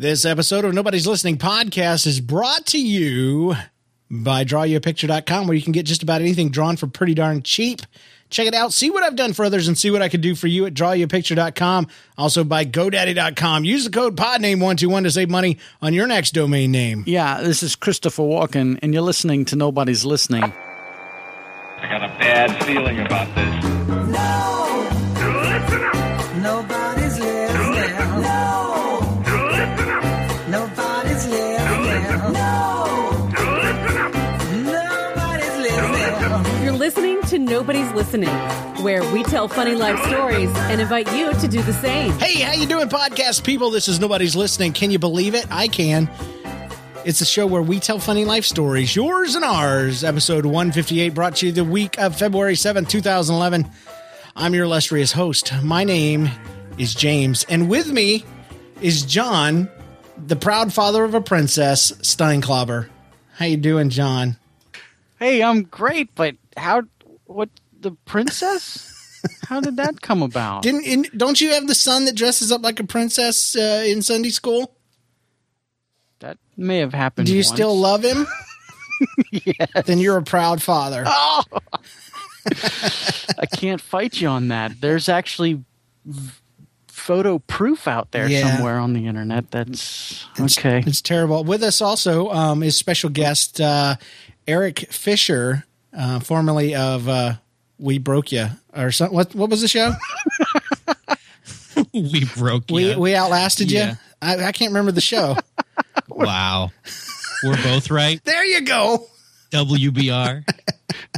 This episode of Nobody's Listening podcast is brought to you by drawyouapicture.com where you can get just about anything drawn for pretty darn cheap. Check it out. See what I've done for others and see what I could do for you at drawyouapicture.com. Also by godaddy.com. Use the code PODNAME121 to save money on your next domain name. Yeah, this is Christopher Walken, and you're listening to Nobody's Listening. I got a bad feeling about this. Nobody's listening. Nobody's Listening, where we tell funny life stories and invite you to do the same. Hey, how you doing, podcast people? This is Nobody's Listening. Can you believe it? I can. It's a show where we tell funny life stories, yours and ours. Episode 158 brought to you the week of February 7th, 2011. I'm your illustrious host. My name is James, and with me is John, the proud father of a princess, Steinklauber. How you doing, John? Hey, I'm great, but how? What? The princess? How did that come about? Didn't in, don't you have the son that dresses up like a princess uh, in Sunday school? that may have happened. Do you once. still love him? yes. Then you're a proud father. Oh! I can't fight you on that. There's actually v- photo proof out there Yeah. somewhere on the internet. That's okay. It's terrible. With us also um, is special guest uh, Eric Fisher, uh, formerly of uh, We Broke You or some, what? What was the show? we broke We you. we outlasted Yeah. you. I, I can't remember the show. wow. We're both right. there you go. WBR.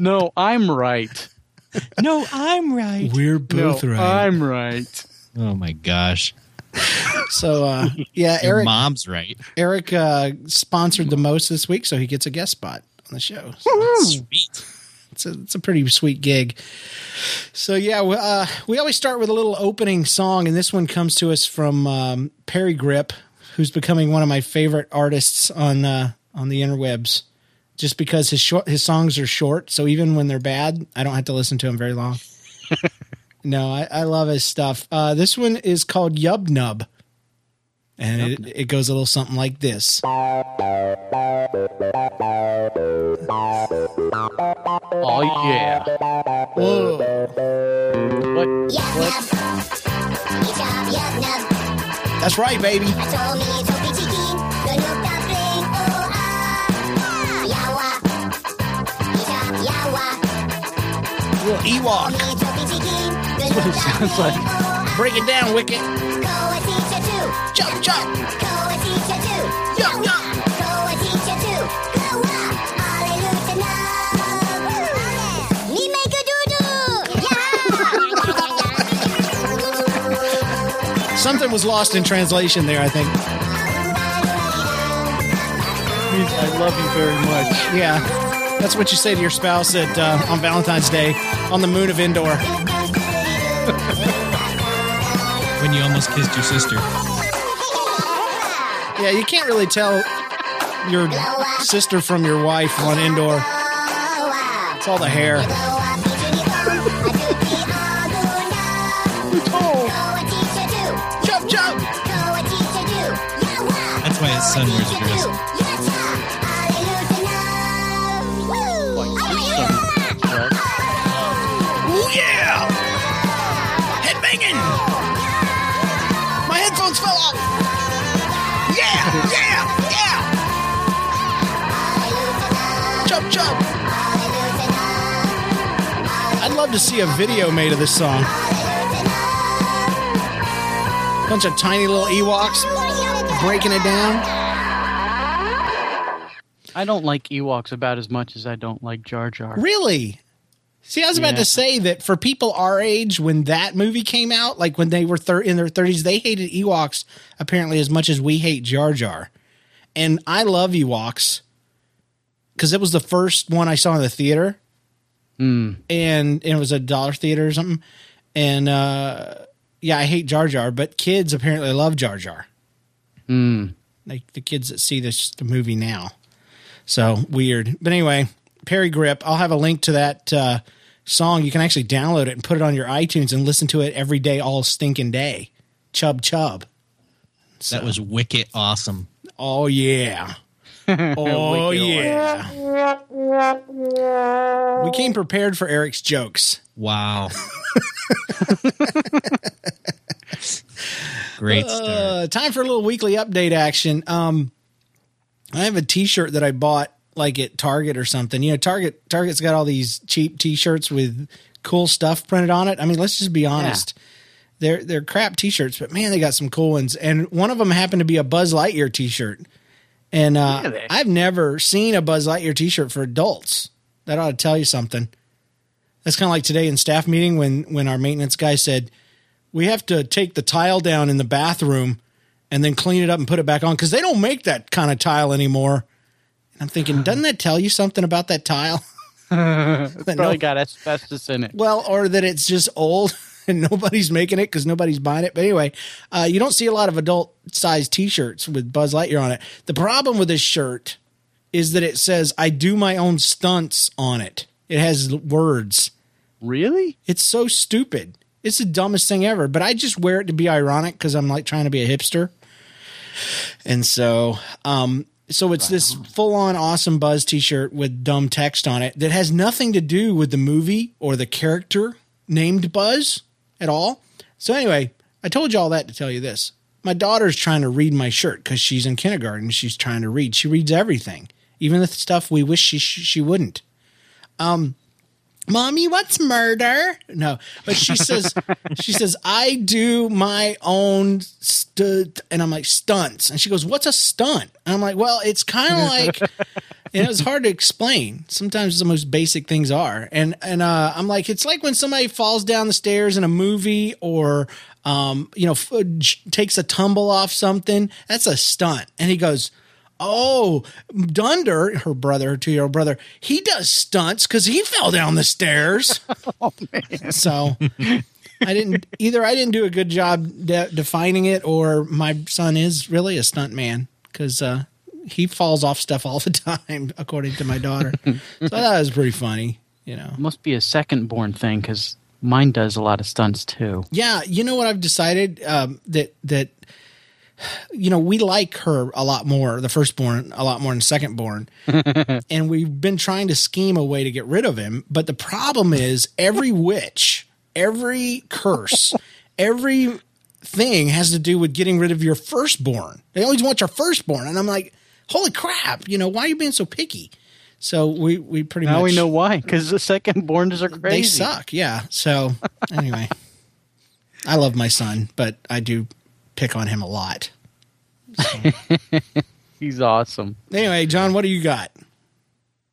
No, I'm right. No, I'm right. We're both No, right. I'm right. Oh my gosh. So uh, yeah, Your Eric mom's right. Eric uh, sponsored the most this week, so he gets a guest spot on the show. So Sweet. it's a, it's a pretty sweet gig. So yeah, we, uh, we always start with a little opening song, and this one comes to us from um, Parry Gripp, who's becoming one of my favorite artists on uh, on the interwebs. Just because his short his songs are short, so even when they're bad, I don't have to listen to them very long. no, I, I love his stuff. Uh, this one is called Yub Nub, and it, it goes a little something like this. Oh yeah. Whoa. What? That's right, baby. Little Ewok. That's what it sounds like. Break it down, Wicket. Jump, jump. Yup, yup. Something was lost in translation there, I think. Means I love you very much. Yeah. That's what you say to your spouse at uh, on Valentine's Day on the moon of Endor. When you almost kissed your sister. Yeah, you can't really tell your sister from your wife on Endor. It's all the hair. Jump, jump. That's why his son wears a dress. Love to see a video made of this song. Bunch of tiny little Ewoks breaking it down. I don't like Ewoks about as much as I don't like Jar Jar. Really? See, I was about to say that for people our age, when that movie came out, like when they were thir- in their 30s, they hated Ewoks apparently as much as we hate Jar Jar. And I love Ewoks because it was the first one I saw in the theater. And, and it was a dollar theater or something. And uh, yeah, I hate Jar Jar, but kids apparently love Jar Jar. Like the kids that see this the movie now. So weird. But anyway, Parry Gripp. I'll have a link to that uh, song. You can actually download it and put it on your iTunes and listen to it every day, all stinking day. Chub chub. That was wicked awesome. Oh yeah. Oh yeah. We came prepared for Eric's jokes. Wow. Great start. Uh, time for a little weekly update action. Um, I have a T-shirt that I bought like at Target or something. You know, Target Target's got all these cheap T-shirts with cool stuff printed on it. I mean, let's just be honest. They're they're crap T-shirts, but man, they got some cool ones. And one of them happened to be a Buzz Lightyear T-shirt. And uh, Really? I've never seen a Buzz Lightyear T-shirt for adults. That ought to tell you something. That's kind of like today in staff meeting when when our maintenance guy said we have to take the tile down in the bathroom and then clean it up and put it back on because they don't make that kind of tile anymore. And I'm thinking, doesn't that tell you something about that tile? That no- Probably got asbestos in it. well, or that it's just old and nobody's making it because nobody's buying it. But anyway, uh, you don't see a lot of adult size T-shirts with Buzz Lightyear on it. The problem with this shirt is that it says "I do my own stunts" on it. It has words. Really? It's so stupid. It's the dumbest thing ever. But I just wear it to be ironic because I'm like trying to be a hipster. And so, um, so it's this full on awesome Buzz t shirt with dumb text on it that has nothing to do with the movie or the character named Buzz at all. So anyway, I told you all that to tell you this. My daughter's trying to read my shirt because she's in kindergarten. She's trying to read. She reads everything, even the stuff we wish she she wouldn't. Um, mommy, what's murder? No, but she says she says I do my own stunt, and I'm like stunts, and she goes, "What's a stunt?" And I'm like, "Well, it's kind of like." And it was hard to explain. Sometimes the most basic things are, and and uh, I'm like, it's like when somebody falls down the stairs in a movie, or um, you know, f- j- takes a tumble off something. That's a stunt. And he goes, Oh, Dunder, her brother, her two year old brother, he does stunts because he fell down the stairs. So I didn't either. I didn't do a good job de- defining it, or my son is really a stunt man because uh, he falls off stuff all the time, according to my daughter. so I thought it was pretty funny, you know. Must be a second born thing because mine does a lot of stunts too. Yeah, you know what I've decided um, that that you know we like her a lot more, the firstborn a lot more than secondborn, and we've been trying to scheme a way to get rid of him. But the problem is every witch, every curse, every thing has to do with getting rid of your firstborn. They always want your firstborn, and I'm like, holy crap! You know why are you being so picky? So we we pretty Now much now we know why because the second borns are crazy. they suck. Yeah. So anyway, I love my son, but I do pick on him a lot. He's awesome. Anyway, John, what do you got?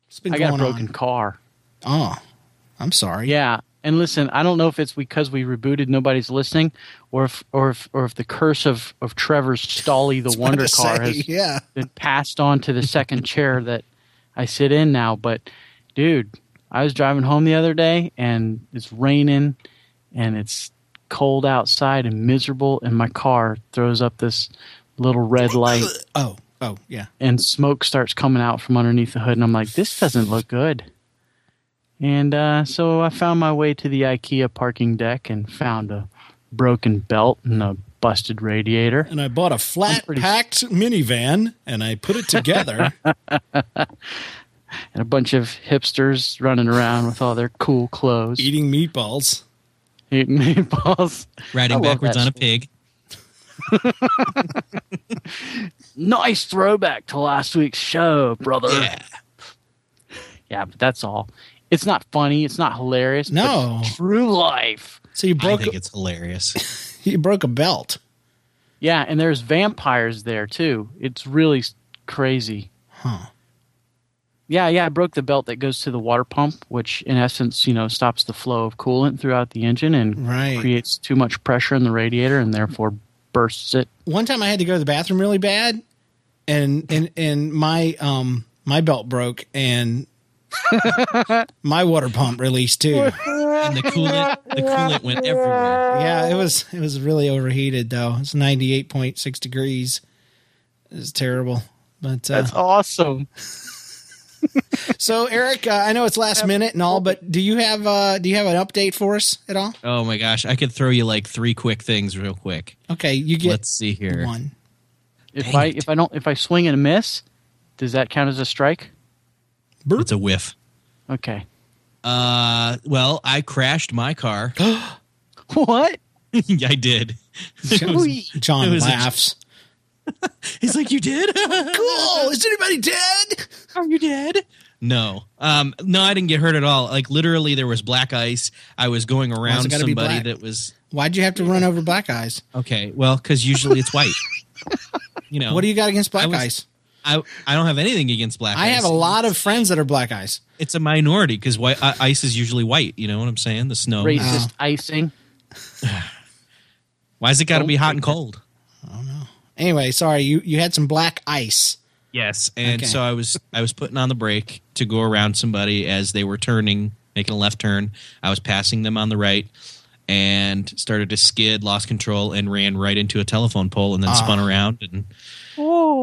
What's been I got a broken on? car. Oh, I'm sorry. Yeah, and listen, I don't know if it's because we rebooted, nobody's listening, or if or if or if the curse of of Trevor's Stolly the Wonder Car say, has yeah. been passed on to the second chair that I sit in now. But dude, I was driving home the other day and it's raining and it's cold outside and miserable, and my car throws up this little red light Oh, oh, yeah. and smoke starts coming out from underneath the hood and i'm like this doesn't look good and uh, so i found my way to the ikea parking deck and found a broken belt and a busted radiator And I bought a flat pretty- packed minivan and I put it together. and a bunch of hipsters running around with all their cool clothes eating meatballs. eating meatballs Riding I backwards on a pig. nice throwback to last week's show brother Yeah. yeah but that's all it's not funny it's not hilarious No. it's true life So you broke. I broke think it's hilarious. you broke a belt. Yeah, and there's vampires there too. It's really crazy. Huh. Yeah, yeah, I broke the belt that goes to the water pump, which in essence, you know, stops the flow of coolant throughout the engine and Right. creates too much pressure in the radiator and therefore bursts it. One time I had to go to the bathroom really bad, and and and my um my belt broke and my water pump released too. And the coolant, the coolant went everywhere. Yeah, it was it was really overheated though. It's ninety eight point six degrees. It's terrible. But uh, That's awesome. so Eric, uh, I know it's last minute and all, but do you have uh, do you have an update for us at all? Oh my gosh, I could throw you like three quick things real quick. Okay, you get Let's see here. one. If Dang I it. if I don't if I swing and miss, does that count as a strike? It's a whiff. Okay. Uh, well, I crashed my car. What? I did. John it was a- laughs. He's like, "You did? cool. Is anybody dead? Are you dead?" No, um, no, I didn't get hurt at all. Like literally, there was black ice. I was going it around gotta be somebody black? that was Why'd you have to run over black eyes? okay. Well, because usually it's white. you know, What do you got against black I was- eyes? I I don't have anything against black. I ice. have a lot of friends that are black eyes. It's a minority because white uh, ice is usually white. You know what I'm saying? The snow. Racist icing. Why has it got to be hot and cold? Anyway, sorry, you you had some black ice. Yes, and Okay. so I was I was putting on the brake to go around somebody as they were turning, making a left turn. I was passing them on the right and started to skid, lost control, and ran right into a telephone pole, and then spun around. And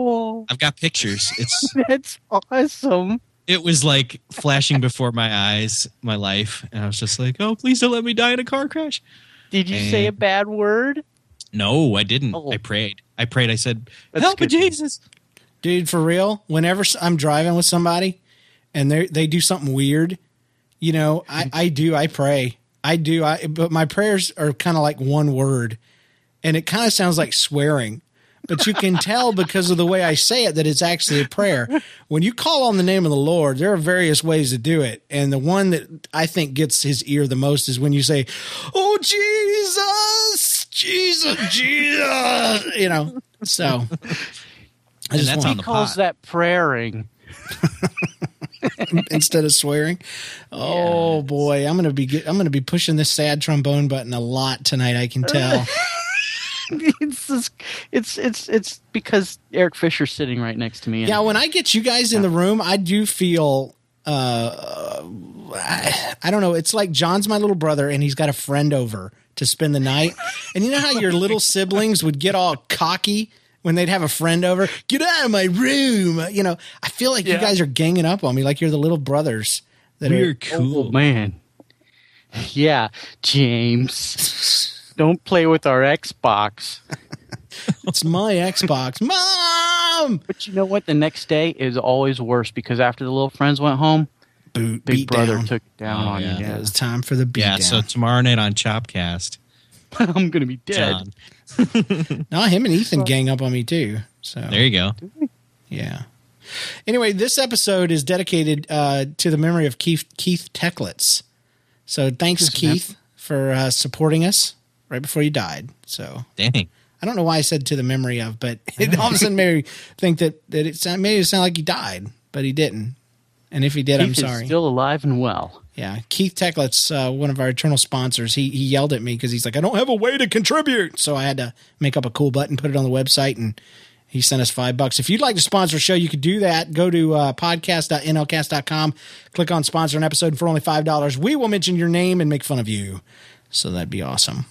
Oh, I've got pictures. It's that's awesome. it was like flashing before my eyes, my life, and I was just like, "Oh, please don't let me die in a car crash." Did you say a bad word? No, I didn't. Oh. I prayed. I prayed. I said, That's "Help me, good to know. Jesus!" Dude, for real, whenever I'm driving with somebody and they they do something weird, you know, I mm-hmm. I do I pray. I do I but my prayers are kind of like one word and it kind of sounds like swearing. But you can tell because of the way I say it that it's actually a prayer. When you call on the name of the Lord, there are various ways to do it. And the one that I think gets his ear the most is when you say, Oh, Jesus, Jesus, Jesus, you know. So I just that's want- on the Calls pot. that praying. instead of swearing. Oh boy, I'm gonna be I'm gonna be pushing this sad trombone button a lot tonight. I can tell. it's just, it's it's it's because Eric Fisher's sitting right next to me. and- yeah, when I get you guys in the room, I do feel. Uh, I, I don't know. It's like John's my little brother, and he's got a friend over to spend the night. And you know how your little siblings would get all cocky when they'd have a friend over? Get out of my room. You know, I feel like you guys are ganging up on me, like you're the little brothers that We're are. cool. Oh man. Yeah, James. Don't play with our Xbox. It's my Xbox, mom. But you know what? The next day is always worse because after the little friends went home, Boot, Big beat Brother down. took it down Oh, on yeah. you. Yeah, it's time for the beat Yeah, down. so tomorrow night on Chopcast, I'm gonna be dead. John. no, him and Ethan gang up on me too. So There you go. yeah. Anyway, this episode is dedicated uh, to the memory of Keith Keith Techlitz. So thanks, Keith, for uh, supporting us right before you died. So Dang. I don't know why I said to the memory of, but it all of a sudden made me think that that it sound, made it sound like he died, but he didn't. And if he did, I'm Keith is sorry. still alive and well. Yeah, Keith Techlet's uh, one of our eternal sponsors, he he yelled at me because he's like, I don't have a way to contribute, so I had to make up a cool button, put it on the website, and he sent us five bucks. If you'd like to sponsor a show, you could do that. Go to uh, podcast.nlcast.com, click on sponsor an episode and for only five dollars. We will mention your name and make fun of you, so that'd be awesome.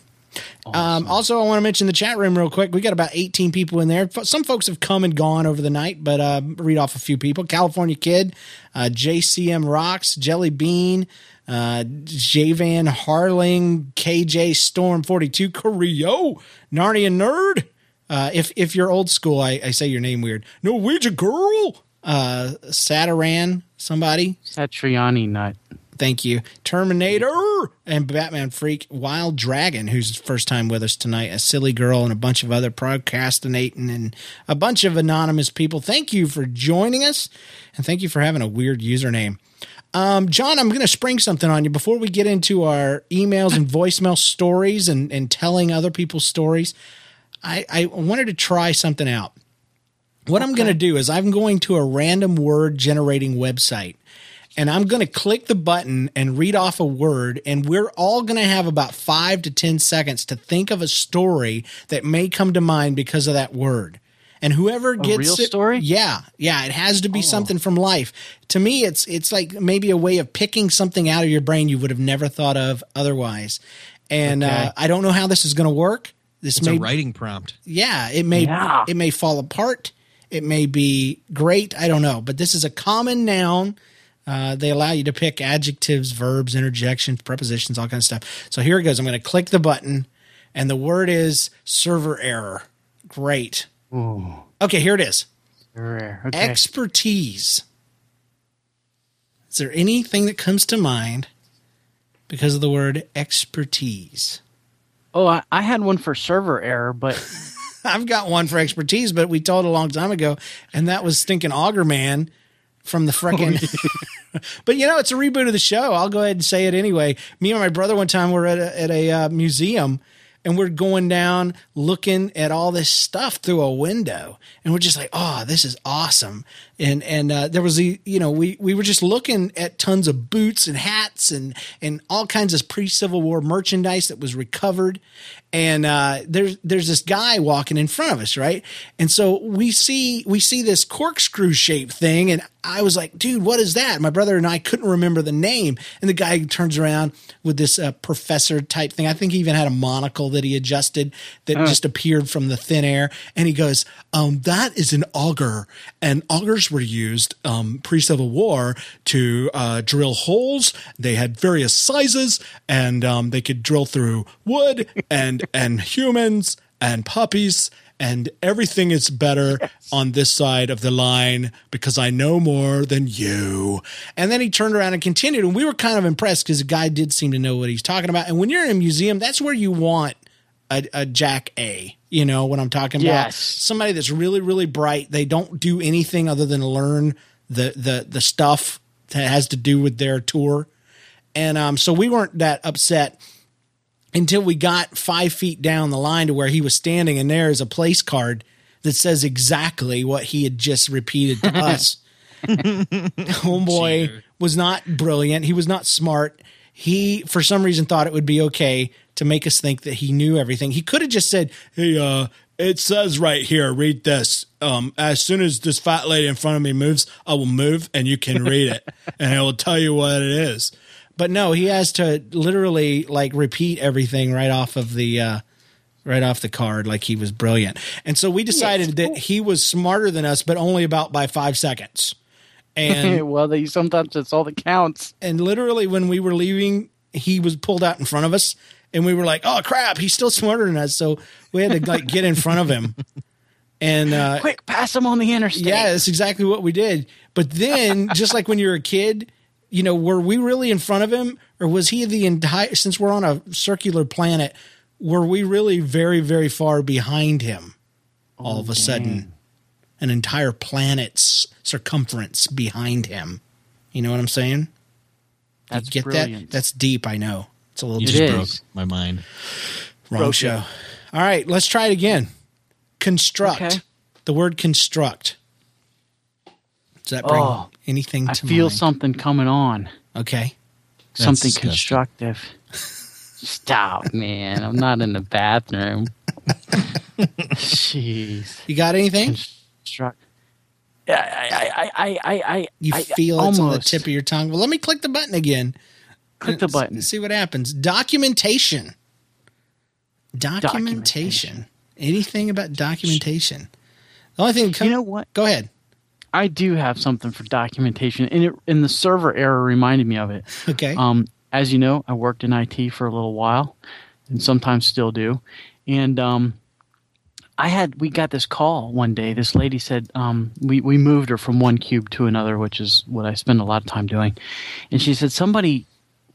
Um, also, I want to mention the chat room real quick. We got about 18 people in there. Some folks have come and gone over the night, but uh, read off a few people. California Kid, uh, JCM Rocks, Jelly Bean, uh, Javan Harling, KJ Storm 42, Corio, Narnia Nerd. Uh, if if you're old school, I, I say your name weird. Norwegian Girl, uh, Sataran, somebody. Satriani nut. Thank you. Terminator and Batman Freak, Wild Dragon, who's first time with us tonight, a silly girl, and a bunch of other procrastinating and a bunch of anonymous people. Thank you for joining us, and thank you for having a weird username. Um, John, I'm going to spring something on you before we get into our emails and voicemail stories and, and telling other people's stories. I, I wanted to try something out. What I'm going to do is I'm going to a random word generating website and I'm going to click the button and read off a word. And we're all going to have about five to 10 seconds to think of a story that may come to mind because of that word. And whoever gets real it, story? yeah, yeah, it has to be something from life. To me, it's it's like maybe a way of picking something out of your brain you would have never thought of otherwise. And Okay. uh, I don't know how this is going to work. This It's may a writing prompt. yeah, it may Yeah. it may fall apart. It may be great. I don't know, but this is a common noun. Uh, they allow you to pick adjectives, verbs, interjections, prepositions, all kinds of stuff. So here it goes. I'm going to click the button, and the word is server error. Great. Okay, here it is. Okay. Expertise. Is there anything that comes to mind because of the word expertise? oh, I, I had one for server error, but I've got one for expertise, but we told a long time ago, and that was stinking Auger Man from the frickin' but you know, it's a reboot of the show. I'll go ahead and say it anyway. Me and my brother one time were at a, at a uh, museum, and we're going down looking at all this stuff through a window, and we're just like, "Oh, this is awesome!" And and uh, there was the you know we we were just looking at tons of boots and hats and and all kinds of pre Civil War merchandise that was recovered, and uh, there's there's this guy walking in front of us, right? And so we see we see this corkscrew shaped thing, and I was like, "Dude, what is that?" My brother and I couldn't remember the name, and the guy turns around with this uh, professor type thing. I think he even had a monocle that he adjusted that just appeared from the thin air, and he goes, um, "That is an auger, and augers were used um, pre Civil War to uh, drill holes. They had various sizes, and um, they could drill through wood and and humans and puppies." And everything is better on this side of the line because I know more than you. And then he turned around and continued. And we were kind of impressed because the guy did seem to know what he's talking about. And when you're in a museum, that's where you want a, a Jack A. You know what I'm talking about? Somebody that's really, really bright. They don't do anything other than learn the the the stuff that has to do with their tour. And um, so we weren't that upset until we got five feet down the line to where he was standing, and there is a place card that says exactly what he had just repeated to us. Homeboy was not brilliant. He was not smart. He, for some reason, thought it would be okay to make us think that he knew everything. He could have just said, "Hey, uh, it says right here, read this. Um, as soon as this fat lady in front of me moves, I will move, and you can read it, and it will tell you what it is." But no, he has to literally like repeat everything right off of the uh, right off the card, like he was brilliant. And so we decided that he was smarter than us, but only about by five seconds. And well, they, sometimes that's all that counts. and literally when we were leaving, he was pulled out in front of us, and we were like, "Oh crap, he's still smarter than us!" So we had to like get in front of him. And uh, Quick, pass him on the interstate. yeah, that's exactly what we did. But then, just like when you're a kid, you know, were we really in front of him, or was he the entire? Since we're on a circular planet, were we really very, very far behind him? All of a sudden, an entire planet's circumference behind him. You know what I'm saying? that's Get brilliant. that? That's deep. I know. It's a little It just broke. My mind. Wrong Broke show. All right, let's try it again. Construct. Okay. The word construct. Does that bring Oh, anything to I feel mind? something coming on. Okay. something disgusting. constructive. Stop, man. I'm not in the bathroom. Jeez. You got anything? Construct. I, I, I, I, I, You I, feel it's on the tip of your tongue. Well, let me click the button again. Click the button. See what happens. Documentation. Documentation. Anything about documentation? The only thing You know what? Go ahead. I do have something for documentation, and it, and the server error reminded me of it. Okay. Um, as you know, I worked in IT for a little while, and sometimes still do. And um, I had we got this call one day. This lady said um, we we moved her from one cube to another, which is what I spend a lot of time doing. And she said somebody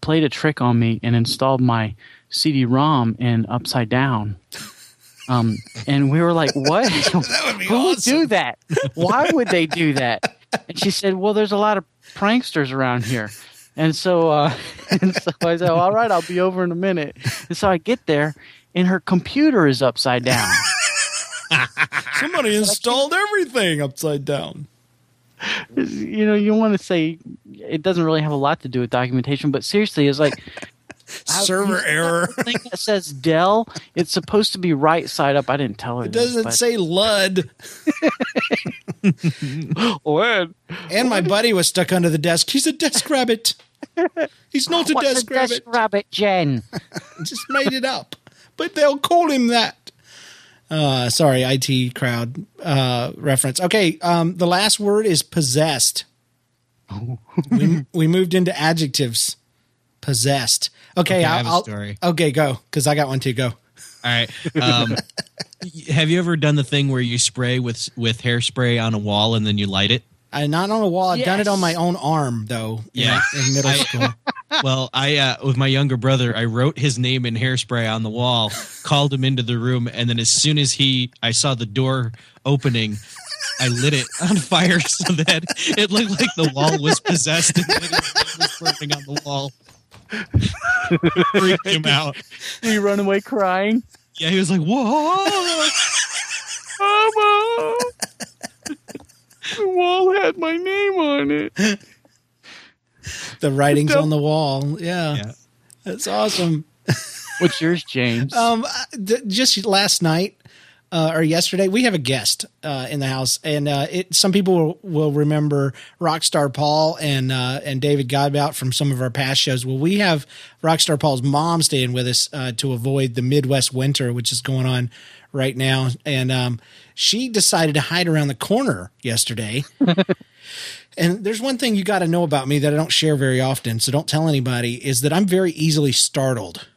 played a trick on me and installed my CD-ROM in upside down. Um, and we were like, "What? Who would do that? Why would they do that?" And she said, "Well, there's a lot of pranksters around here." And so, uh, and so I said, "All right, I'll be over in a minute." And so I get there, and her computer is upside down. Somebody installed everything upside down. You know, you want to say it doesn't really have a lot to do with documentation, but seriously, it's like Server error. thing that says Dell. It's supposed to be right side up. I didn't tell her. It doesn't say Lud. When And my buddy was stuck under the desk. He's a desk rabbit. He's not a What's desk a rabbit. desk rabbit, Jen? Just made it up. But they'll call him that. Uh, sorry, IT crowd uh, reference. Okay, um, the last word is possessed. we, we moved into adjectives. Possessed. Okay, Okay, I I'll, have a I'll- story. Okay, go because I got one too. Go. All right. Um, have you ever done the thing where you spray with with hairspray on a wall and then you light it? I not on a wall. I've done it on my own arm though. Yeah. in, in middle I- school. Well, I uh, with my younger brother, I wrote his name in hairspray on the wall, called him into the room, and then as soon as he, I saw the door opening, I lit it on fire so that it looked like the wall was possessed and that his name was burning on the wall. Freaked him out. Did you run away crying? Yeah, he was like, "Whoa!" Mama, the wall had my name on it. The writings on the wall. Yeah, Yeah. that's awesome. What's yours, James? Um, th- just last night uh, or yesterday, we have a guest uh, in the house, and uh, it, some people will, will remember Rockstar Paul and uh, and David Godbout from some of our past shows. Well, we have Rockstar Paul's mom staying with us uh, to avoid the Midwest winter, which is going on right now, and um, she decided to hide around the corner yesterday. And there's one thing you got to know about me that I don't share very often, so don't tell anybody, is that I'm very easily startled.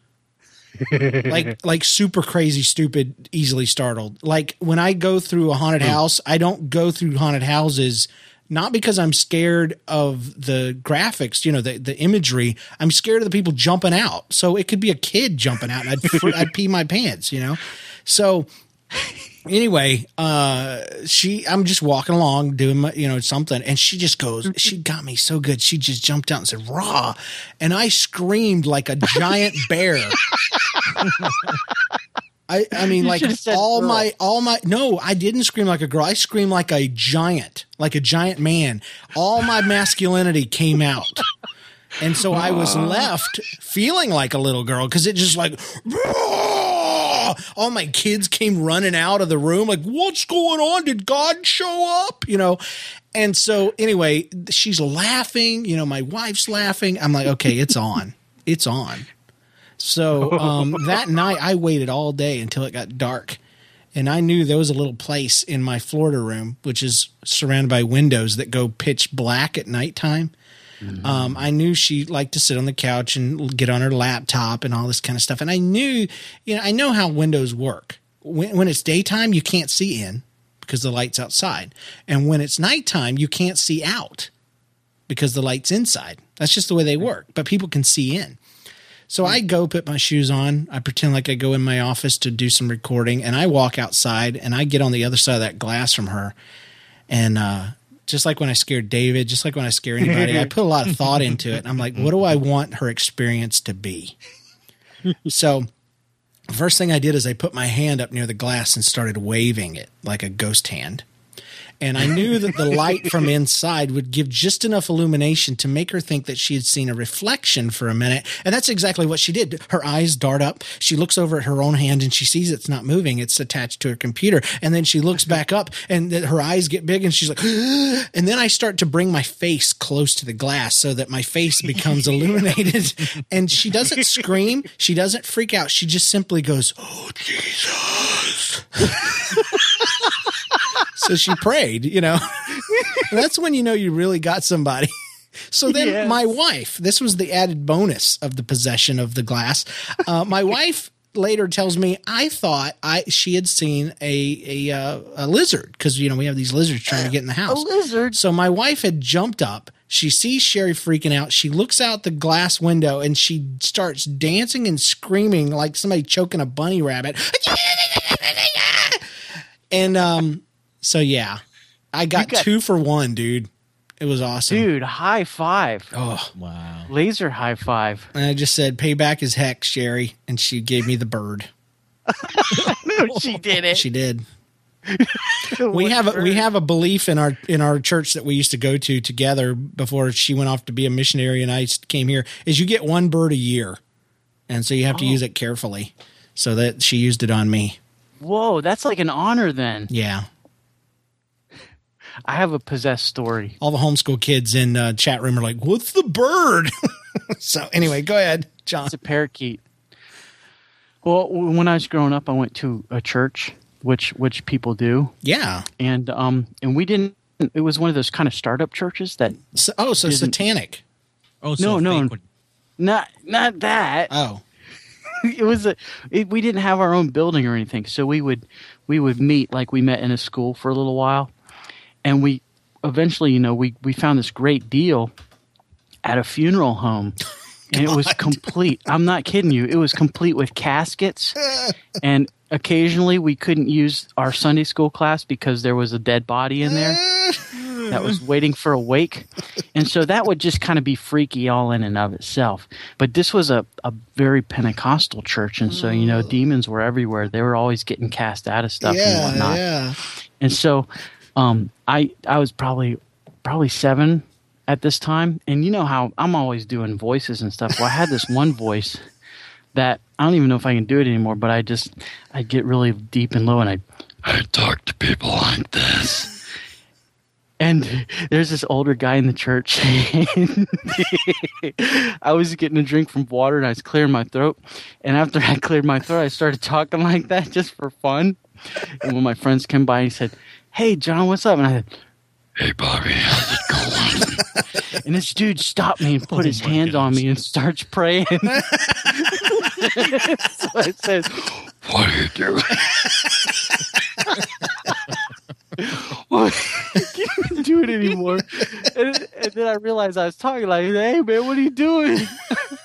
like like super crazy stupid easily startled. Like when I go through a haunted hmm. house, I don't go through haunted houses not because I'm scared of the graphics, you know, the the imagery. I'm scared of the people jumping out. So it could be a kid jumping out and I'd I'd pee my pants, you know. So anyway, uh, she, I'm just walking along doing my, you know, something, and she just goes, she got me so good. She just jumped out and said, raw. And I screamed like a giant bear. I, I mean, like all girl. my, all my, no, I didn't scream like a girl. I screamed like a giant, like a giant man. All my masculinity came out. And so I was left feeling like a little girl because it just like, all my kids came running out of the room, like, what's going on? Did God show up? You know? And so anyway, she's laughing, you know, my wife's laughing. I'm like, okay, it's on. It's on. So um, that night I waited all day until it got dark. And I knew there was a little place in my Florida room, which is surrounded by windows that go pitch black at nighttime. Um, I knew she liked to sit on the couch and get on her laptop and all this kind of stuff. And I knew, you know, I know how windows work. When, when it's daytime, you can't see in because the light's outside. And when it's nighttime, you can't see out because the light's inside. That's just the way they work. But people can see in. So I go put my shoes on. I pretend like I go in my office to do some recording, and I walk outside and I get on the other side of that glass from her. And uh, just like when I scared David, just like when I scare anybody, I put a lot of thought into it. And I'm like, what do I want her experience to be? So first thing I did is I put my hand up near the glass and started waving it like a ghost hand. And I knew that the light from inside would give just enough illumination to make her think that she had seen a reflection for a minute. And that's exactly what she did. Her eyes dart up. She looks over at her own hand and she sees it's not moving. It's attached to her computer. And then she looks back up and her eyes get big and she's like, and then I start to bring my face close to the glass so that my face becomes illuminated. And she doesn't scream. She doesn't freak out. She just simply goes, Oh, Jesus. so she prayed, you know. That's when you know you really got somebody. So then Yes. my wife, this was the added bonus of the possession of the glass. Uh, my wife later tells me I thought I she had seen a a, uh, a lizard because you know we have these lizards trying to get in the house. A lizard? So my wife had jumped up. She sees Sherry freaking out. She looks out the glass window and she starts dancing and screaming like somebody choking a bunny rabbit. And um, so yeah, I got, got- two for one, dude. It was awesome. Dude, high five. Oh, Wow. Laser high five. and I just said, "Payback is heck, Sherry," and she gave me the bird. no, she did it. She did. we have a, we have a belief in our in our church that we used to go to together before she went off to be a missionary and I came here is you get one bird a year, and so you have to use oh. it carefully. So that she used it on me. Whoa, that's like an honor then. Yeah, I have a possessed story. all the homeschool kids in uh, chat room are like, "What's the bird?" so anyway, go ahead, John. It's a parakeet. Well, when I was growing up, I went to a church, which which people do, Yeah. and um, and we didn't. It was one of those kind of startup churches that So, oh, so satanic. Oh, so No, no. fake not not that. Oh, it was a it, we didn't have our own building or anything so we would we would meet like we met in a school for a little while and we eventually you know we we found this great deal at a funeral home and it was complete i'm not kidding you it was complete with caskets and occasionally we couldn't use our sunday school class because there was a dead body in there that was waiting for a wake. And so that would just kind of be freaky all in and of itself. But this was a, a very Pentecostal church. And so, you know, mm. demons were everywhere. They were always getting cast out of stuff and whatnot. yeah. And so um, I, I was probably, probably seven at this time. And you know how I'm always doing voices and stuff. Well, I had this one voice that I don't even know if I can do it anymore, but I just, I'd get really deep and low and I'd, I'd talk to people like this. And there's this older guy in the church. I was getting a drink from water and I was clearing my throat. And after I cleared my throat, I started talking like that just for fun. And when my friends came by, he said, Hey, John, what's up? And I said, Hey, Bobby, how's it going? and this dude stopped me and put his hands on me and starts praying. so I said, What are you doing? What? I can't do it anymore. And, and then I realized I was talking like, "Hey man, what are you doing?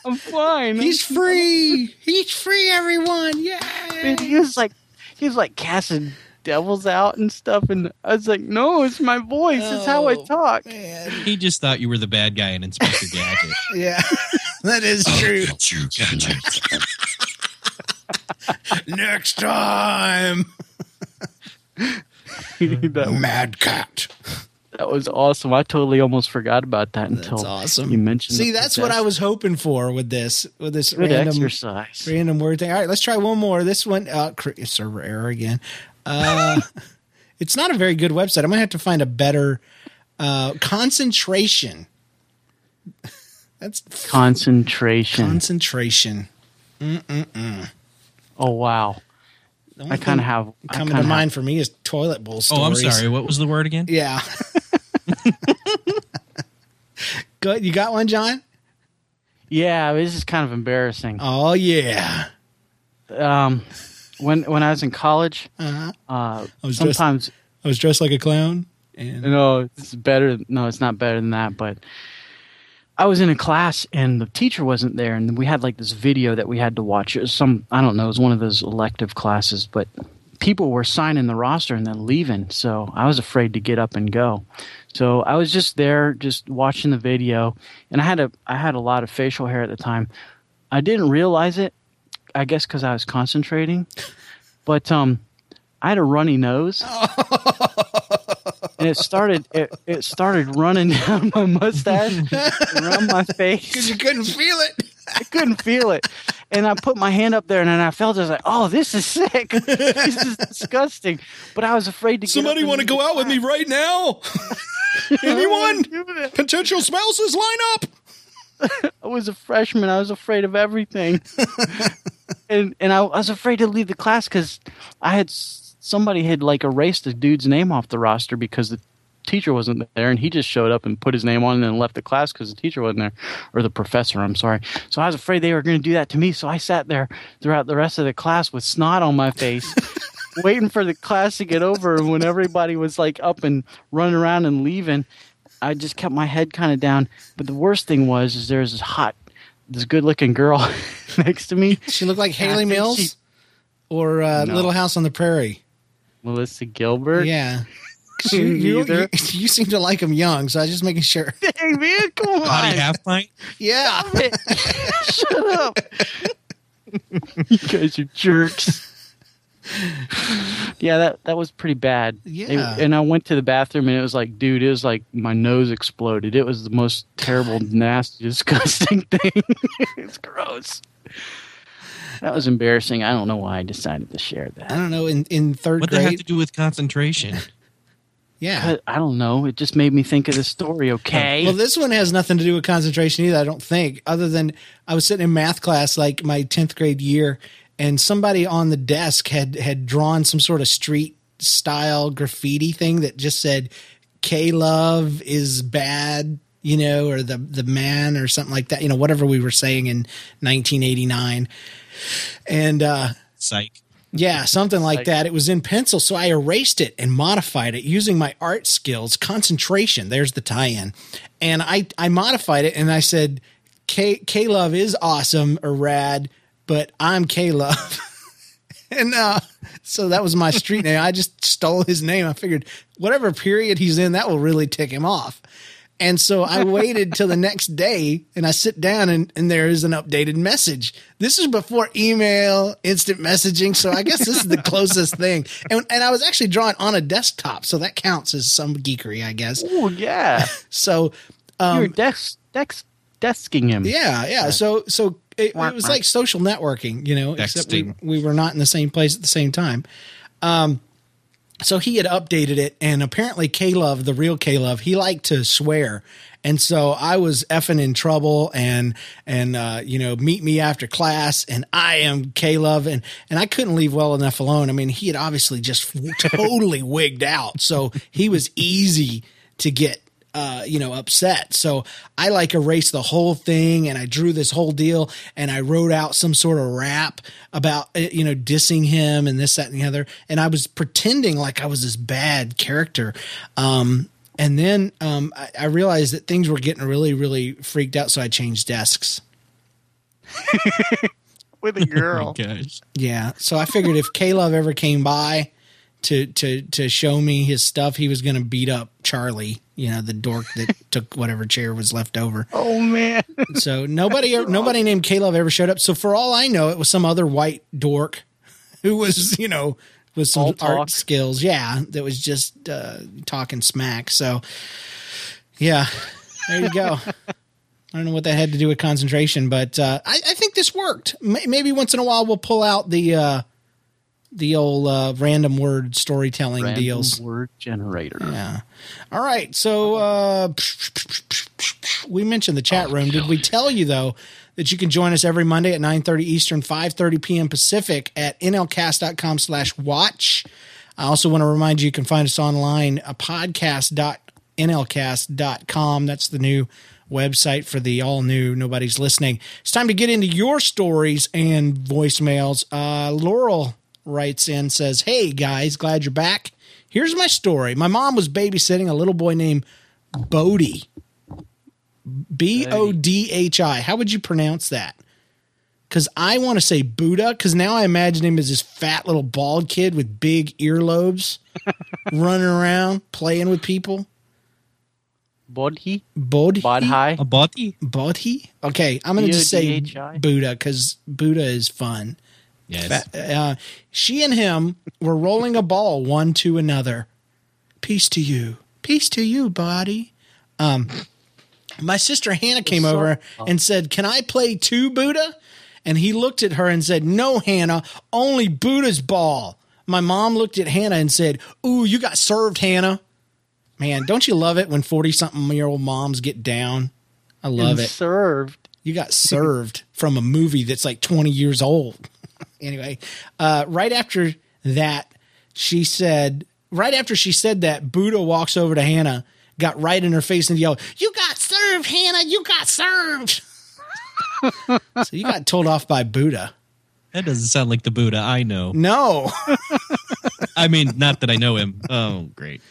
I'm fine." He's free. He's free, everyone. Yeah. He was like, he was like casting devils out and stuff, and I was like, "No, it's my voice. It's how I Oh, talk." Man. He just thought you were the bad guy in Inspector Gadget. Yeah, that is true. you, Gadget. Next time, that, Mad Cat. that was awesome. I totally almost forgot about that until That's awesome. you mentioned. See, the that's what I was hoping for with this with this Good random exercise. random word thing. All right, let's try one more. This one, uh, cr- server error again. Uh, it's not a very good website. I'm gonna have to find a better uh, concentration. That's Concentration. concentration. oh wow. The only I kind of have. Coming kinda to have- mind for me is toilet bowl Oh. I'm sorry. What was the word again? Yeah. Good. You got one, John? Yeah, this is kind of embarrassing. Oh yeah. um, when when I was in college, Uh-huh. uh, I was dressed- sometimes I was dressed like a clown. And no, it's better. No, it's not better than that. But I was in a class and the teacher wasn't there, and we had like this video that we had to watch. It was some I don't know. It was one of those elective classes, but people were signing the roster and then leaving, so I was afraid to get up and go. So I was just there, just watching the video, and I had a I had a lot of facial hair at the time. I didn't realize it, I guess, because I was concentrating. But um, I had a runny nose, and it started it, it started running down my mustache, around my face. because you couldn't feel it. I couldn't feel it. And I put my hand up there and then I felt it. I was like, oh, this is sick. this is disgusting. But I was afraid to Somebody want to go out with me right now? Anyone? Potential spouses line up. I was a freshman. I was afraid of everything. And and I, I was afraid to leave the class because I had somebody had like erased the dude's name off the roster because the teacher wasn't there and he just showed up and put his name on and then left the class because the teacher wasn't there or the professor i'm sorry. So i was afraid they were going to do that to me so i sat there throughout the rest of the class with snot on my face waiting for the class to get over and when everybody was like up and running around and leaving i just kept my head kind of down. But the worst thing was is there was this hot this good looking girl next to me She looked like Hayley Mills she- or uh, No. Little House on the Prairie. melissa gilbert Yeah. You, you, you, you seem to like them young, so I was just making sure. hey man come on Body half pint? Yeah. Shut up. you guys are jerks. Yeah, that that was pretty bad. Yeah. It- and I went to the bathroom and it was like, dude, it was like my nose exploded. It was the most terrible, nasty, disgusting thing. it's gross. That was embarrassing. I don't know why I decided to share that. I don't know. In in third What does that have to do with concentration? yeah. But I don't know. It just made me think of the story. Okay. Well, this one has nothing to do with concentration either. I don't think, other than I was sitting in math class like my tenth grade year, and somebody on the desk had had drawn some sort of street style graffiti thing that just said "K Love is bad," you know, or the the man or something like that. You know, whatever we were saying in 1989, and. uh Psych. yeah, something like Like- that. It was in pencil, so I erased it and modified it using my art skills. Concentration. There's the tie-in, and I I modified it and I said, "K K Love is awesome or rad, but I'm K Love." and uh, so that was my street name. I just stole his name. I figured whatever period he's in, that will really tick him off. And so I waited till the next day and I sit down and, and there is an updated message. This is before email, instant messaging. So I guess this is the closest thing. And, and I was actually drawing on a desktop. So that counts as some geekery, I guess. oh yeah, So, you're desk desk desking him. Um, yeah, yeah. So, so it, it was like social networking, you know, except we, we were not in the same place at the same time. Um, so he had updated it, and apparently K Love, the real K Love, he liked to swear. And so I was effing in trouble and, and, uh, you know, meet me after class and I am K Love and, and I couldn't leave well enough alone. I mean, he had obviously just totally wigged out. So he was easy to get, uh, you know, upset. So I like erased the whole thing and I drew this whole deal and I wrote out some sort of rap about, uh, you know, dissing him and this, that, and the other. And I was pretending like I was this bad character. Um, and then um, I, I realized that things were getting really, really freaked out. So I changed desks. with a girl. Gosh. Yeah. So I figured if K-Love ever came by to to to show me his stuff, he was going to beat up Charlie, you know, the dork that took whatever chair was left over. oh man. So nobody nobody named K-Love ever showed up. So for all I know, it was some other white dork who was, you know, with some art skills. Yeah, that was just uh, talking smack. So yeah, there you go. I don't know what that had to do with concentration, but uh, I, I think this worked. May- Maybe once in a while we'll pull out the uh, the old uh, random word storytelling Random deals. word generator. Yeah. All right. So uh, we mentioned the chat room. Did we tell you though that you can join us every Monday at 9:30 Eastern, 5:30 p.m. Pacific at nlcast.com slash watch. I also want to remind you you can find us online a podcast.nlcast.com. That's the new website for the all new nobody's listening. It's time to get into your stories and voicemails. Uh, Laurel writes in says, "Hey guys, glad you're back. Here's my story. My mom was babysitting a little boy named Bodhi. B O D H I. How would you pronounce that? Because I want to say Buddha, because now I imagine him as this fat little bald kid with big earlobes running around playing with people. Bodhi? Bodhi? Bodhi? A body? Bodhi? Okay, I'm going to just say B-O-D-H-I? Buddha because Buddha is fun. Yes. Uh, she and him were rolling a ball one to another. Peace to you. Peace to you, body. Um, my sister Hannah came over and said, Can I play two Buddha? And he looked at her and said, No, Hannah, only Buddha's ball. My mom looked at Hannah and said, Ooh, you got served, Hannah. Man, don't you love it when 40 something year old moms get down? I love And it. Served. You got served from a movie that's like 20 years old. Anyway, uh, right after that, she said, right after she said that, Buddha walks over to Hannah, got right in her face and yelled, You got served, Hannah. You got served. so you got told off by Buddha. That doesn't sound like the Buddha I know. No, I mean, not that I know him. Oh, great.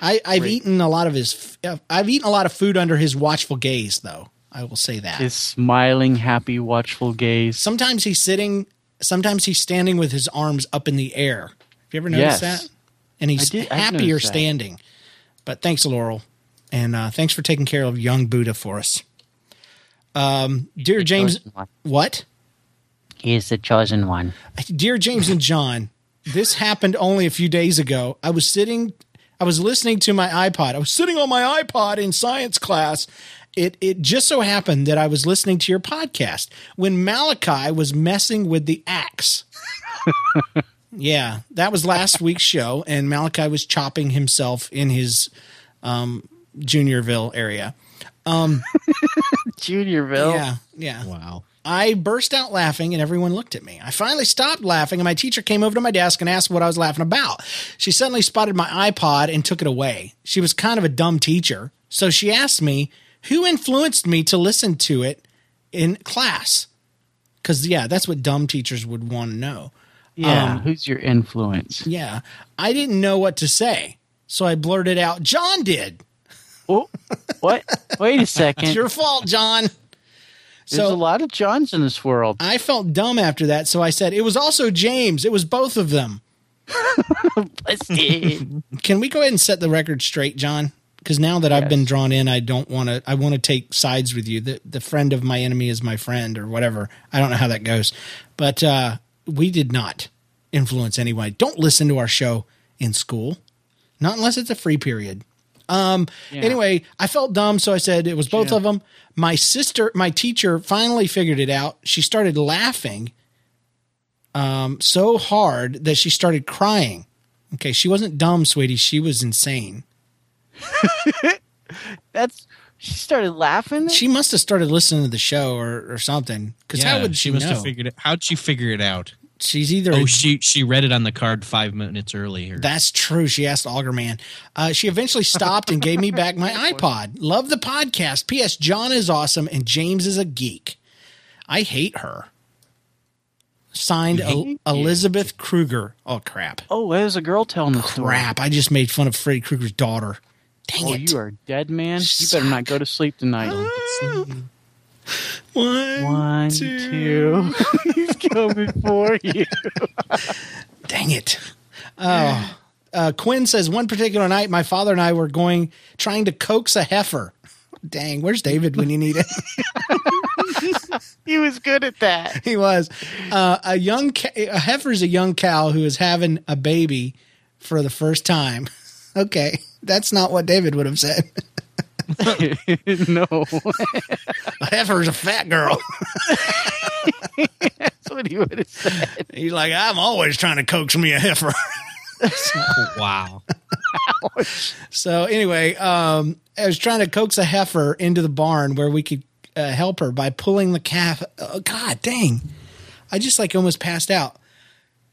I, I've eaten a lot of his, I've eaten a lot of food under his watchful gaze, though. I will say that. His smiling, happy, watchful gaze. sometimes he's sitting sometimes he's standing with his arms up in the air have you ever noticed Yes. that and he's did- happier standing but thanks laurel and uh, thanks for taking care of young buddha for us um, dear james what He is the chosen one. dear james and john this happened only a few days ago. I was sitting, I was listening to my iPod. I was sitting on my iPod in science class. It it just so happened that I was listening to your podcast when Malachi was messing with the axe. yeah, that was last week's show, and Malachi was chopping himself in his um, Juniorville area. Juniorville. Yeah, yeah. Wow. I burst out laughing and everyone looked at me. I finally stopped laughing and my teacher came over to my desk and asked what I was laughing about. She suddenly spotted my iPod and took it away. She was kind of a dumb teacher. So she asked me who influenced me to listen to it in class. Cause yeah, that's what dumb teachers would want to know. Yeah. Um, Who's your influence? Yeah. I didn't know what to say. So I blurted out, John did. Oh, what? Wait a second. It's your fault, John. There's a lot of Johns in this world. I felt dumb after that. So I said, it was also James. It was both of them. Can we go ahead and set the record straight, John? Because now that I've been drawn in, I don't want to. I want to take sides with you. The the friend of my enemy is my friend, or whatever. I don't know how that goes, but uh, we did not influence anyone. Don't listen to our show in school, not unless it's a free period. Um. Anyway, I felt dumb, so I said it was both of them. My sister, my teacher, finally figured it out. She started laughing, um, so hard that she started crying. Okay, she wasn't dumb, sweetie. She was insane. That's. She started laughing. She must have started listening to the show or, or something. Because Yeah, how would she, must know? have figured it. How'd she figure it out? She's either Oh, she she read it on the card five minutes earlier. That's true. She asked Augerman. Uh, she eventually stopped and gave me back my iPod. Love the podcast. P.S. John is awesome and James is a geek. I hate her. Signed El- Elizabeth Kruger. Oh crap! oh, there's a girl telling the story. Crap! I just made fun of Freddy Krueger's daughter. Dang Oh, it! you are dead, man. You better not go to sleep tonight. One, One, two. He's coming for you. Dang it. Oh. Uh, Quinn says one particular night, my father and I were going trying to coax a heifer. Dang, where's David when you need it? He was good at that. he was uh, a young ca- a heifer's a young cow who is having a baby for the first time. Okay, that's not what David would have said. no, A heifer's a fat girl. that's what he would have said. He's like, I'm always trying to coax me a heifer. wow. So anyway, um, I was trying to coax a heifer into the barn where we could uh, help her by pulling the calf. Oh, God dang! I just like almost passed out.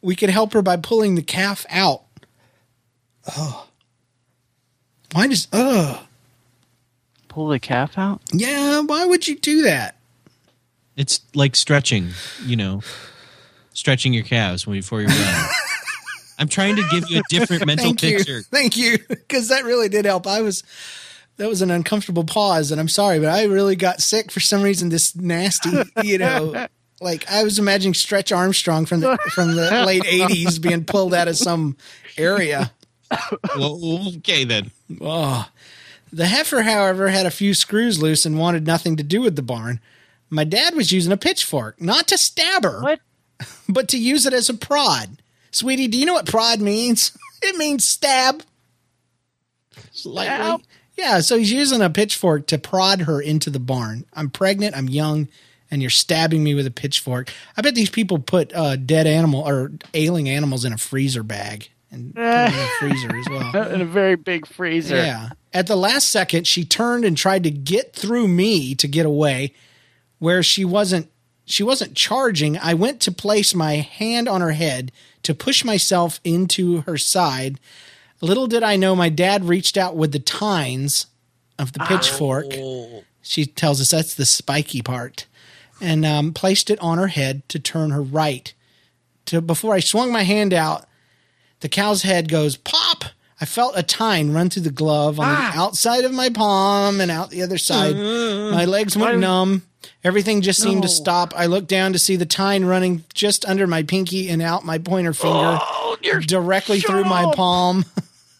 We could help her by pulling the calf out. Oh, why does? Oh, Pull the calf out. yeah. Why would you do that? It's like stretching, you know, stretching your calves before you run. I'm trying to give you a different mental Thank picture. you, thank you, because that really did help. I was. That was an uncomfortable pause, and I'm sorry, but I really got sick for some reason. This nasty, you know, like I was imagining Stretch Armstrong from the from the late '80s being pulled out of some area. Well, okay then. Oh, the heifer, however, had a few screws loose and wanted nothing to do with the barn. My dad was using a pitchfork, not to stab her, What? but to use it as a prod. Sweetie, do you know what prod means? It means stab. Lightly. Yeah, so he's using a pitchfork to prod her into the barn. I'm pregnant, I'm young, and you're stabbing me with a pitchfork. I bet these people put uh, dead animal or ailing animals in a freezer bag and put them in the freezer as well. In a very big freezer. Yeah. At the last second, she turned and tried to get through me to get away where she wasn't she wasn't charging. I went to place my hand on her head to push myself into her side. Little did I know my dad reached out with the tines of the pitchfork. She tells us that's the spiky part. And um, placed it on her head to turn her right. To before I swung my hand out, the cow's head goes pop. I felt a tine run through the glove on the ah. outside of my palm and out the other side. Mm-hmm. my legs went numb. Everything just seemed to stop. I looked down to see the tine running just under my pinky and out my pointer finger oh, directly through my palm.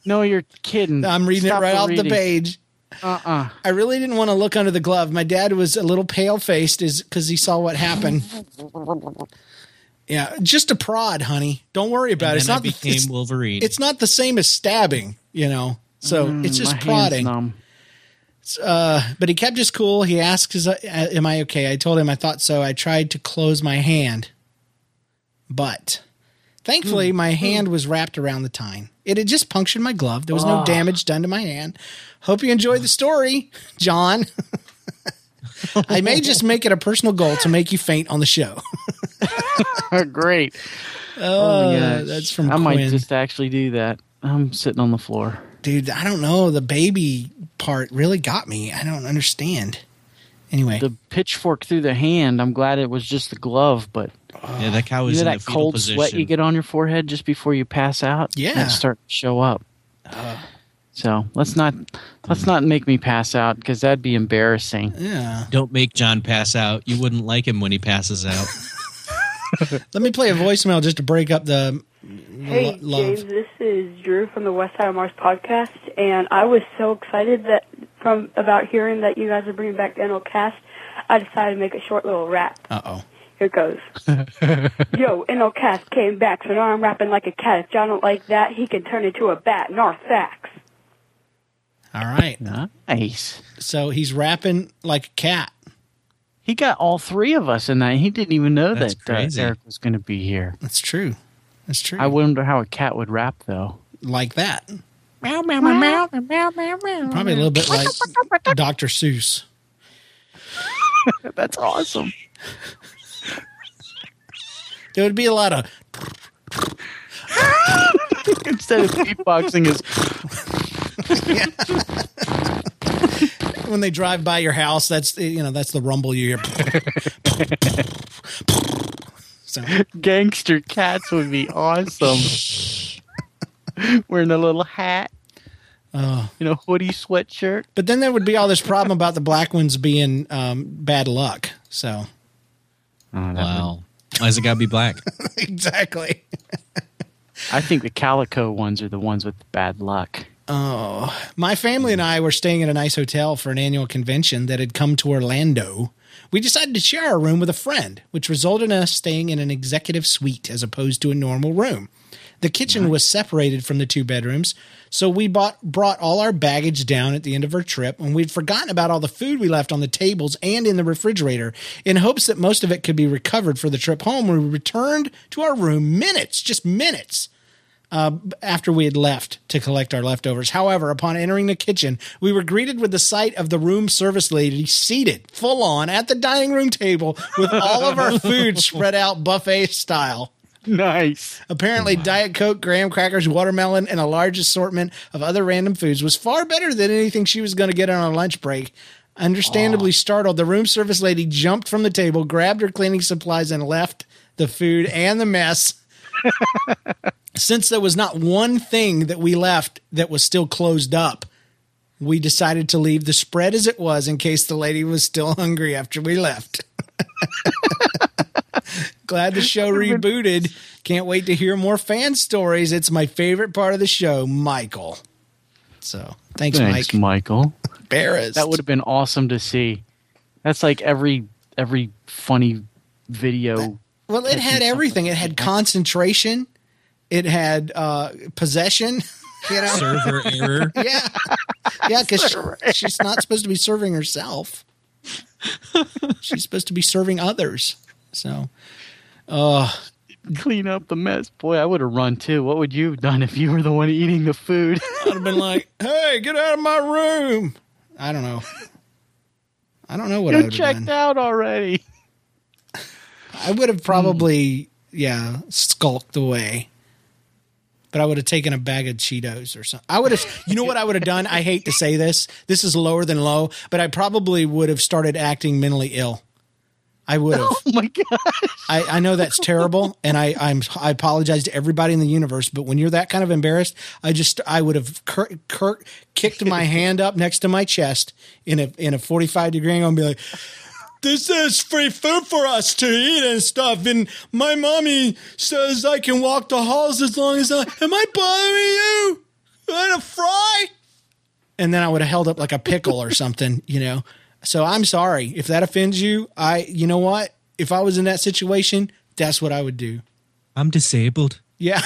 No, you're kidding. I'm reading Stop it right the off the reading. page. Uh-uh. I really didn't want to look under the glove. My dad was a little pale faced because he saw what happened. Yeah, just a prod, honey. Don't worry about And it. It's then I not the, became it's, Wolverine. it's not the same as stabbing, you know. So it's just Mm, My hand's prodding. numb. But he kept his cool. He asked, "Is uh, am I okay?" I told him I thought so. I tried to close my hand, but thankfully my hand was wrapped around the tine. It had just punctured my glove. There was no damage done to my hand. Hope you enjoyed the story, John. I may just make it a personal goal to make you faint on the show. Great. Oh, oh yeah, that's from I might just actually do that. I'm sitting on the floor. Dude, I don't know. The baby part really got me. I don't understand. Anyway, The pitchfork through the hand. I'm glad it was just the glove, but yeah, that cow was you know in that the cold position. sweat you get on your forehead just before you pass out. Yeah. that start to show up. Uh, so let's not let's not make me pass out because that'd be embarrassing. yeah. Don't make John pass out. You wouldn't like him when he passes out. Let me play a voicemail just to break up the Hey, lo- love. James, this is Drew from the West Side of Mars podcast, and I was so excited that from about hearing that you guys are bringing back the NL cast, I decided to make a short little rap. Uh oh. Here it goes. Yo, NL cast came back, so now I'm rapping like a cat. If John don't like that, he can turn into a bat. North facts. All right. Nice. So he's rapping like a cat. He got all three of us in that. He didn't even know That's that uh, crazy. Eric was going to be here. That's true. That's true. I wonder how a cat would rap though. like that. Probably a little bit like Dr. Seuss. That's awesome. There would be a lot of Instead of beatboxing, is when they drive by your house. That's you know that's the rumble you hear. so gangster cats would be awesome. Wearing a little hat. Oh. You know, hoodie sweatshirt. But then there would be all this problem about the black ones being um, bad luck. So wow. Why's it got to be black? exactly. I think the calico ones are the ones with the bad luck. Oh, my family and I were staying at a nice hotel for an annual convention that had come to Orlando. We decided to share a room with a friend, which resulted in us staying in an executive suite as opposed to a normal room. The kitchen was separated from the two bedrooms, so we bought, brought all our baggage down at the end of our trip, and we'd forgotten about all the food we left on the tables and in the refrigerator in hopes that most of it could be recovered for the trip home. We returned to our room minutes, just minutes, Uh, after we had left to collect our leftovers. However, upon entering the kitchen, we were greeted with the sight of the room service lady seated full on at the dining room table with all of our food spread out buffet style. Nice. Apparently, Diet Coke, graham crackers, watermelon, and a large assortment of other random foods was far better than anything she was going to get on a lunch break. Understandably startled, the room service lady jumped from the table, grabbed her cleaning supplies, and left the food and the mess. Since there was not one thing that we left that was still closed up, we decided to leave the spread as it was in case the lady was still hungry after we left. Glad the show rebooted. Can't wait to hear more fan stories. It's my favorite part of the show, Michael. So thanks, Mike. Thanks, Mike. Michael. Barris. That would have been awesome to see. That's like every every funny video. well, it had everything. It had concentration. It had uh, possession. You know, Server error. yeah, yeah, because she's not supposed to be serving herself. She's supposed to be serving others. So, Clean up the mess. Boy, I would have run too. What would you have done if you were the one eating the food? I'd have been like, "Hey, get out of my room!" I don't know. I don't know what I You're would have checked done. out already. I would have probably, yeah, skulked away. But I would have taken a bag of Cheetos or something. I would have, you know what I would have done? I hate to say this. This is lower than low, but I probably would have started acting mentally ill. I would have. Oh my god. I, I know that's terrible, and I I'm I apologize to everybody in the universe. But when you're that kind of embarrassed, I just I would have cur- cur- kicked my hand up next to my chest in a in a 45 degree angle and be like, "This is free food for us to eat and stuff." And my mommy says I can walk the halls as long as I. Am I bothering you? Want a fry? and then I would have held up like a pickle or something, you know. So I'm sorry if that offends you. I, you know what? If I was in that situation, That's what I would do. I'm disabled. Yeah.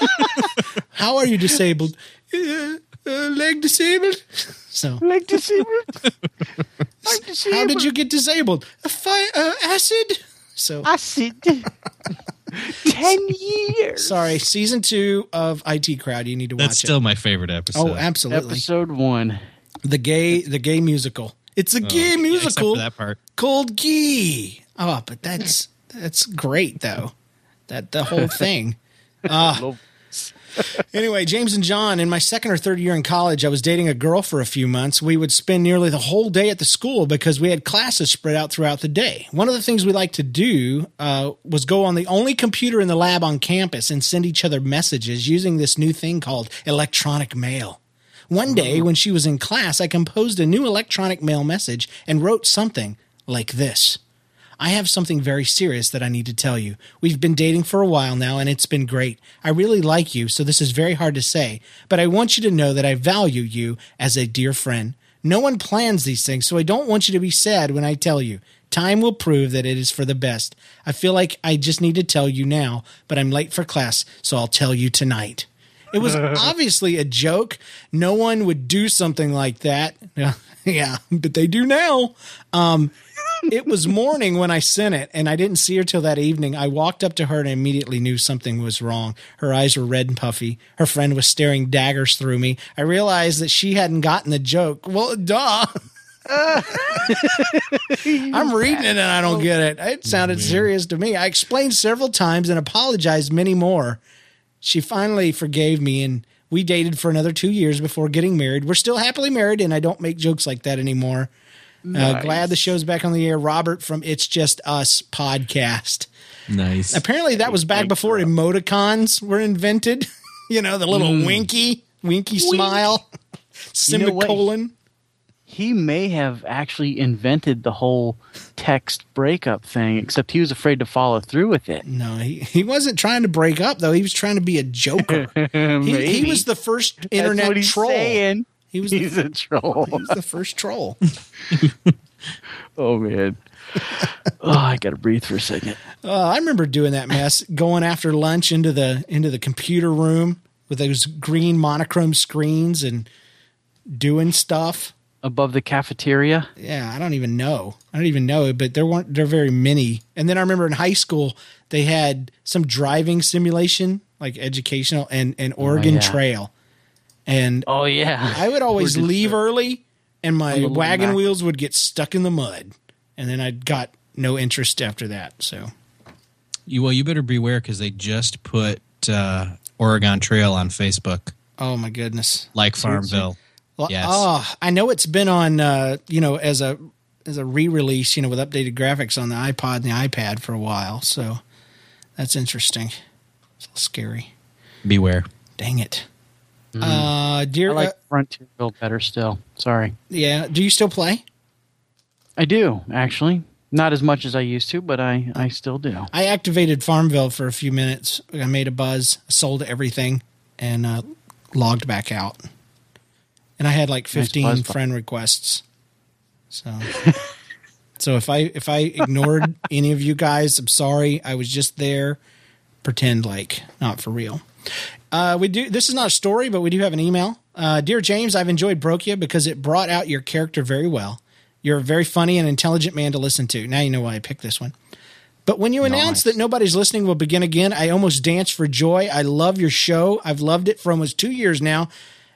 How are you disabled? Uh, uh, leg disabled. So, leg disabled. I'm disabled. how did you get disabled? A fi- uh, acid. So, acid. ten years. sorry. Season two of IT Crowd. You need to watch That's still it. my favorite episode. Oh, absolutely. Episode one. The gay, the gay musical. It's a gay Oh, Yeah, musical for that part. called Gee. Oh, but that's that's great though. That the whole thing. Ah. Anyway, James and John, in my second or third year in college, I was dating a girl for a few months. We would spend nearly the whole day at the school because we had classes spread out throughout the day. One of the things we liked to do uh, was go on the only computer in the lab on campus and send each other messages using this new thing called electronic mail. One day, when she was in class, I composed a new electronic mail message and wrote something like this. I have something very serious that I need to tell you. We've been dating for a while now, and it's been great. I really like you, so this is very hard to say, but I want you to know that I value you as a dear friend. No one plans these things, so I don't want you to be sad when I tell you. Time will prove that it is for the best. I feel like I just need to tell you now, but I'm late for class, so I'll tell you tonight. It was obviously a joke. No one would do something like that. Yeah, but they do now. Um, it was morning when I sent it, and I didn't see her till that evening. I walked up to her and immediately knew something was wrong. Her eyes were red and puffy. Her friend was staring daggers through me. I realized that she hadn't gotten the joke. Well, duh. I'm reading it and I don't get it. It sounded serious to me. I explained several times and apologized many more. She finally forgave me and we dated for another two years before getting married. We're still happily married and I don't make jokes like that anymore. Uh, glad the show's back on the air. Robert from It's Just Us podcast. Nice. Apparently that was back before emoticons were invented. you know, the little winky, winky smile, You know semicolon. He may have actually invented the whole text breakup thing, except he was afraid to follow through with it. No, he, he wasn't trying to break up though. He was trying to be a joker. he, he was the first That's internet what he's troll. saying. He was the, a troll. he was the first troll. Oh man. oh, I gotta breathe for a second. Uh, I remember doing that mess, going after lunch into the into the computer room with those green monochrome screens and doing stuff. Above the cafeteria. Yeah, I don't even know. I don't even know, but there weren't there were very many. And then I remember in high school they had some driving simulation, like educational and and Oregon yeah. Trail. And Oh yeah. I would always We're leave early and my On the little wagon Mac. wheels would get stuck in the mud. And then I got no interest after that. So You, well, you better beware because they just put uh, Oregon Trail on Facebook, oh my goodness. like Farmville. Well, Yes. Oh, I know it's been on, uh, you know, as a as a re-release, you know, with updated graphics on the iPod and the iPad for a while. So that's interesting. It's a little scary. Beware. Dang it. Uh, dear, I like uh, Frontierville better still. Sorry. yeah. Do you still play? I do, actually. Not as much as I used to, but I, I still do. I activated Farmville for a few minutes. I made a buzz, sold everything, and uh, logged back out. And I had like fifteen buzz. friend requests. So, so if I if I ignored any of you guys, I'm sorry. I was just there. Pretend like not for real. Uh, we do. This is not a story, but we do have an email. Uh, Dear James, I've enjoyed Brokia because it brought out your character very well. You're a very funny and intelligent man to listen to. Now you know why I picked this one. But when you announced that nobody's listening will begin again, I almost danced for joy. I love your show. I've loved it for almost two years now,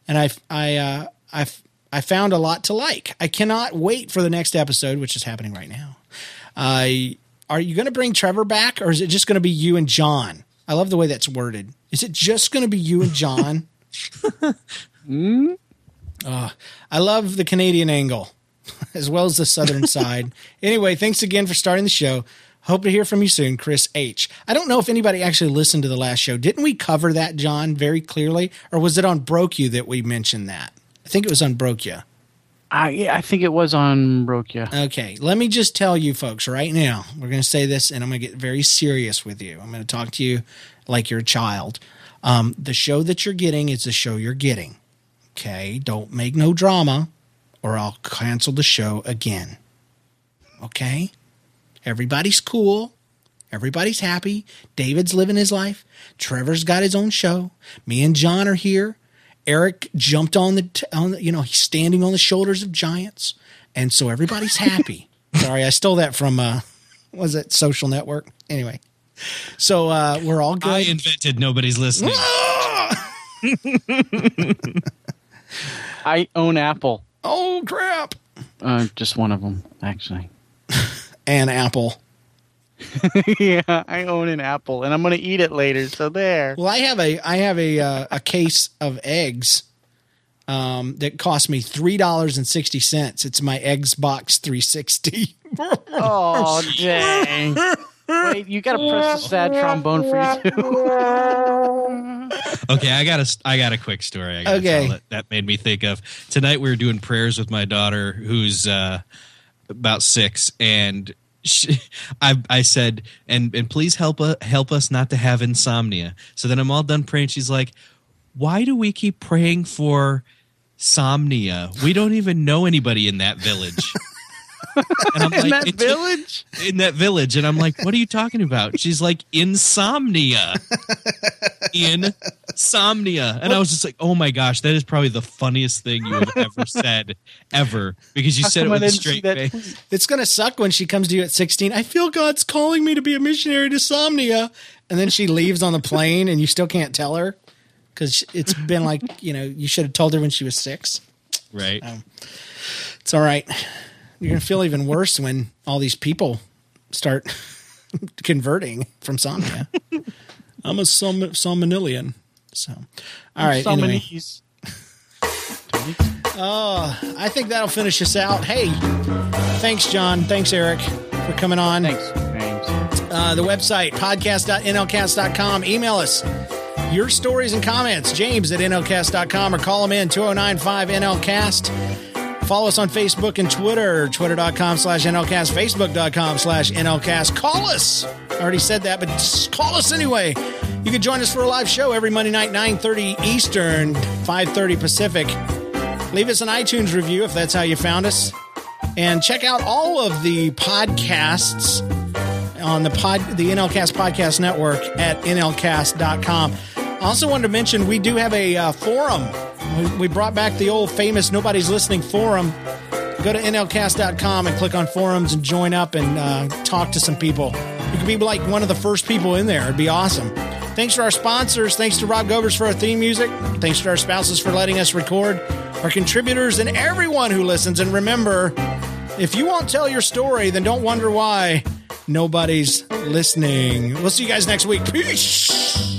and I I uh, I I found a lot to like. I cannot wait for the next episode, which is happening right now. I are you going to bring Trevor back, or is it just going to be you and John? I love the way that's worded. Is it just going to be you and John? Uh, I love the Canadian angle as well as the southern side. Anyway, thanks again for starting the show. Hope to hear from you soon, Chris H. I don't know if anybody actually listened to the last show. Didn't we cover that, John, very clearly? Or was it on Broke You that we mentioned that? I think it was on Broke You. I, I think it was on Brokia. Okay, let me just tell you folks right now. We're going to say this and I'm going to get very serious with you. I'm going to talk to you like you're a child. Um, the show that you're getting is the show you're getting. Okay, don't make no drama or I'll cancel the show again. Okay? Everybody's cool. Everybody's happy. David's living his life. Trevor's got his own show. Me and John are here. Eric jumped on the, t- on the, you know, he's standing on the shoulders of giants. And so everybody's happy. Sorry, I stole that from, uh, was it Social Network? Anyway. So, uh, we're all good. I invented nobody's listening. I own Apple. oh, crap. Uh, just one of them, actually. And Apple. yeah, I own an apple, and I'm going to eat it later. So there. Well, I have a I have a uh, a case of eggs um, that cost me three dollars and sixty cents. It's my eggs box three sixty. Oh dang! Wait, you got to press the sad trombone for you too. Okay, I got a I got a quick story. I gotta Okay. tell that, that made me think of tonight. We were doing prayers with my daughter, who's uh, about six, and she, I I said, and and please help us help us not to have insomnia. So then I'm all done praying. She's like, "Why do we keep praying for somnia? We don't even know anybody in that village." And I'm In that "It's- village? in that village and i'm like what are you talking about she's like insomnia insomnia and i was just like oh my gosh that is probably the funniest thing you have ever said ever because you How said it with a straight that face It's gonna suck when she comes to you at sixteen. I feel God's calling me to be a missionary to Somnia, and then she leaves on the plane, and you still can't tell her because it's been like you know you should have told her when she was six. right It's all right. You're gonna feel even worse when all these people start converting from Somnia. I'm a som- Somnilian. So, all right. Anyway, Somebody's- I think that'll finish us out. Hey, thanks, John. Thanks, Eric, for coming on. Thanks, James. Uh, the website, podcast.nlcast.com. Email us your stories and comments, james at nlcast.com, or call them in 2095 NLCast. Follow us on Facebook and Twitter, twitter.com slash NLCast, facebook.com slash NLCast. Call us. I already said that, but call us anyway. You can join us for a live show every Monday night, 9.30 Eastern, 5.30 Pacific. Leave us an iTunes review if that's how you found us. And check out all of the podcasts on the pod the NLCast podcast network at nlcast.com. I also wanted to mention we do have a uh, forum. We, brought back the old famous Nobody's Listening forum. Go to nlcast.com and click on forums and join up and uh, talk to some people. You could be like one of the first people in there. It'd be awesome. Thanks to our sponsors. Thanks to Rob Govers for our theme music. Thanks to our spouses for letting us record. Our contributors and everyone who listens. And remember, if you won't tell your story, then don't wonder why nobody's listening. We'll see you guys next week. Peace.